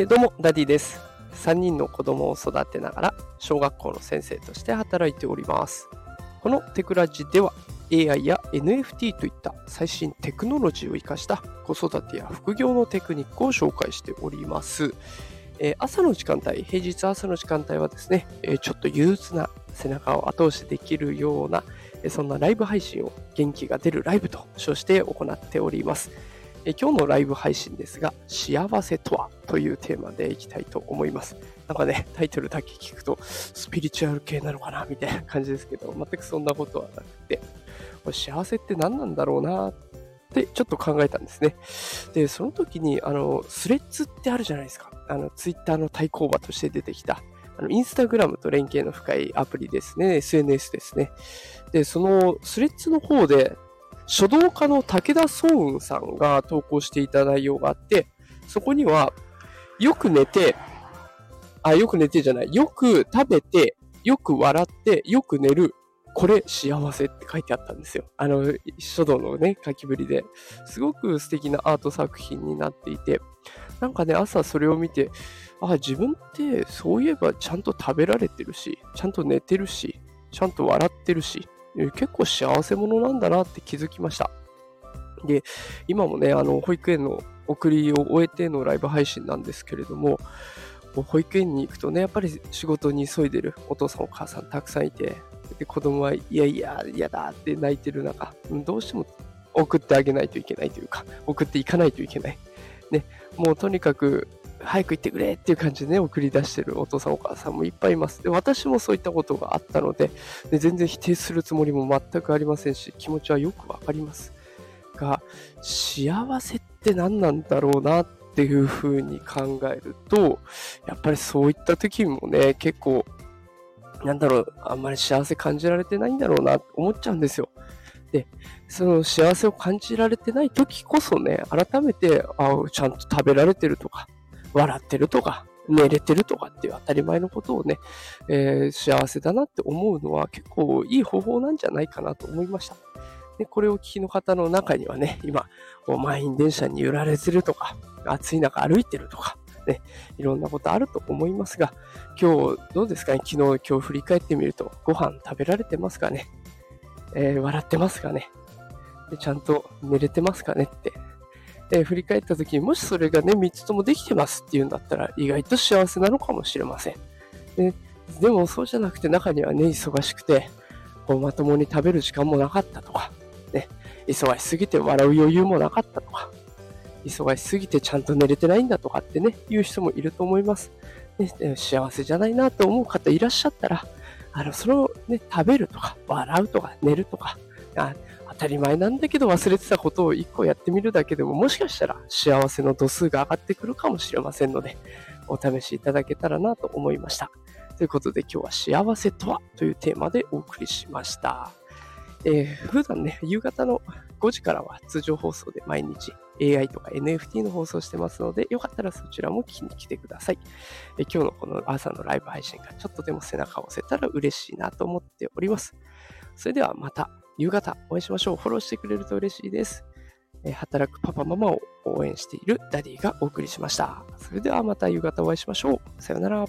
えどうも、ダディです。3人の子供を育てながら、小学校の先生として働いております。このテクラジでは、AI や NFT といった最新テクノロジーを生かした子育てや副業のテクニックを紹介しております。えー、朝の時間帯、平日朝の時間帯はですね、えー、ちょっと憂鬱な背中を後押しできるような、え、そんなライブ配信を元気が出るライブと称して行っております。え今日のライブ配信ですが、幸せとはというテーマでいきたいと思います。なんかね、タイトルだけ聞くと、スピリチュアル系なのかなみたいな感じですけど、全くそんなことはなくて、幸せって何なんだろうなってちょっと考えたんですね。で、その時に、あの、スレッズってあるじゃないですか。あの、ツイッターの対抗馬として出てきた、あの、インスタグラムと連携の深いアプリですね、SNS ですね。で、そのスレッズの方で、書道家の武田壮雲さんが投稿していた内容があって、そこには、よく寝て、あ、よく寝てじゃない、よく食べて、よく笑って、よく寝る、これ幸せって書いてあったんですよ。あの、書道のね、書きぶりで。すごく素敵なアート作品になっていて、なんかね、朝それを見て、あ、自分ってそういえばちゃんと食べられてるし、ちゃんと寝てるし、ちゃんと笑ってるし、結構幸せ者なんだなって気づきました。で、今もね、あの、保育園の送りを終えてのライブ配信なんですけれども、もう保育園に行くとね、やっぱり仕事に急いでるお父さんお母さんたくさんいて、で子供はいやいや、嫌だって泣いてる中、どうしても送ってあげないといけないというか、送っていかないといけない。ね、もうとにかく早く行ってくれっていう感じでね、送り出してるお父さんお母さんもいっぱいいます。で、私もそういったことがあったので、で全然否定するつもりも全くありませんし、気持ちはよくわかります。が、幸せって何なんだろうなっていうふうに考えると、やっぱりそういった時もね、結構、なんだろう、あんまり幸せ感じられてないんだろうなって思っちゃうんですよ。で、その幸せを感じられてない時こそね、改めて、あちゃんと食べられてるとか、笑ってるとか、寝れてるとかっていう当たり前のことをね、えー、幸せだなって思うのは結構いい方法なんじゃないかなと思いました。で、これを聞きの方の中にはね、今、満員電車に揺られてるとか、暑い中歩いてるとか、ね、いろんなことあると思いますが、今日どうですかね？昨日、今日振り返ってみると、ご飯食べられてますかね？えー、笑ってますかね？でちゃんと寝れてますかね？ってえ振り返った時にもしそれがね、3つともできてますっていうんだったら意外と幸せなのかもしれません。ででもそうじゃなくて中にはね、忙しくて、こうまともに食べる時間もなかったとか、ね、忙しすぎて笑う余裕もなかったとか、忙しすぎてちゃんと寝れてないんだとかってね、言う人もいると思います。ね、幸せじゃないなと思う方いらっしゃったら、あの、それをね、食べるとか、笑うとか、寝るとか、あたり前なんだけど忘れてたことを一個やってみるだけでももしかしたら幸せの度数が上がってくるかもしれませんので、お試しいただけたらなと思いました。ということで今日は幸せとはというテーマでお送りしました。えー、普段ね、夕方の5時からは通常放送で毎日 AI とか NFT の放送してますので、よかったらそちらも聞きに来てください。え今日のこの朝のライブ配信がちょっとでも背中を押せたら嬉しいなと思っております。それではまた夕方お会いしましょう。フォローしてくれると嬉しいです。え働くパパママを応援しているダディがお送りしました。それではまた夕方お会いしましょう。さよなら。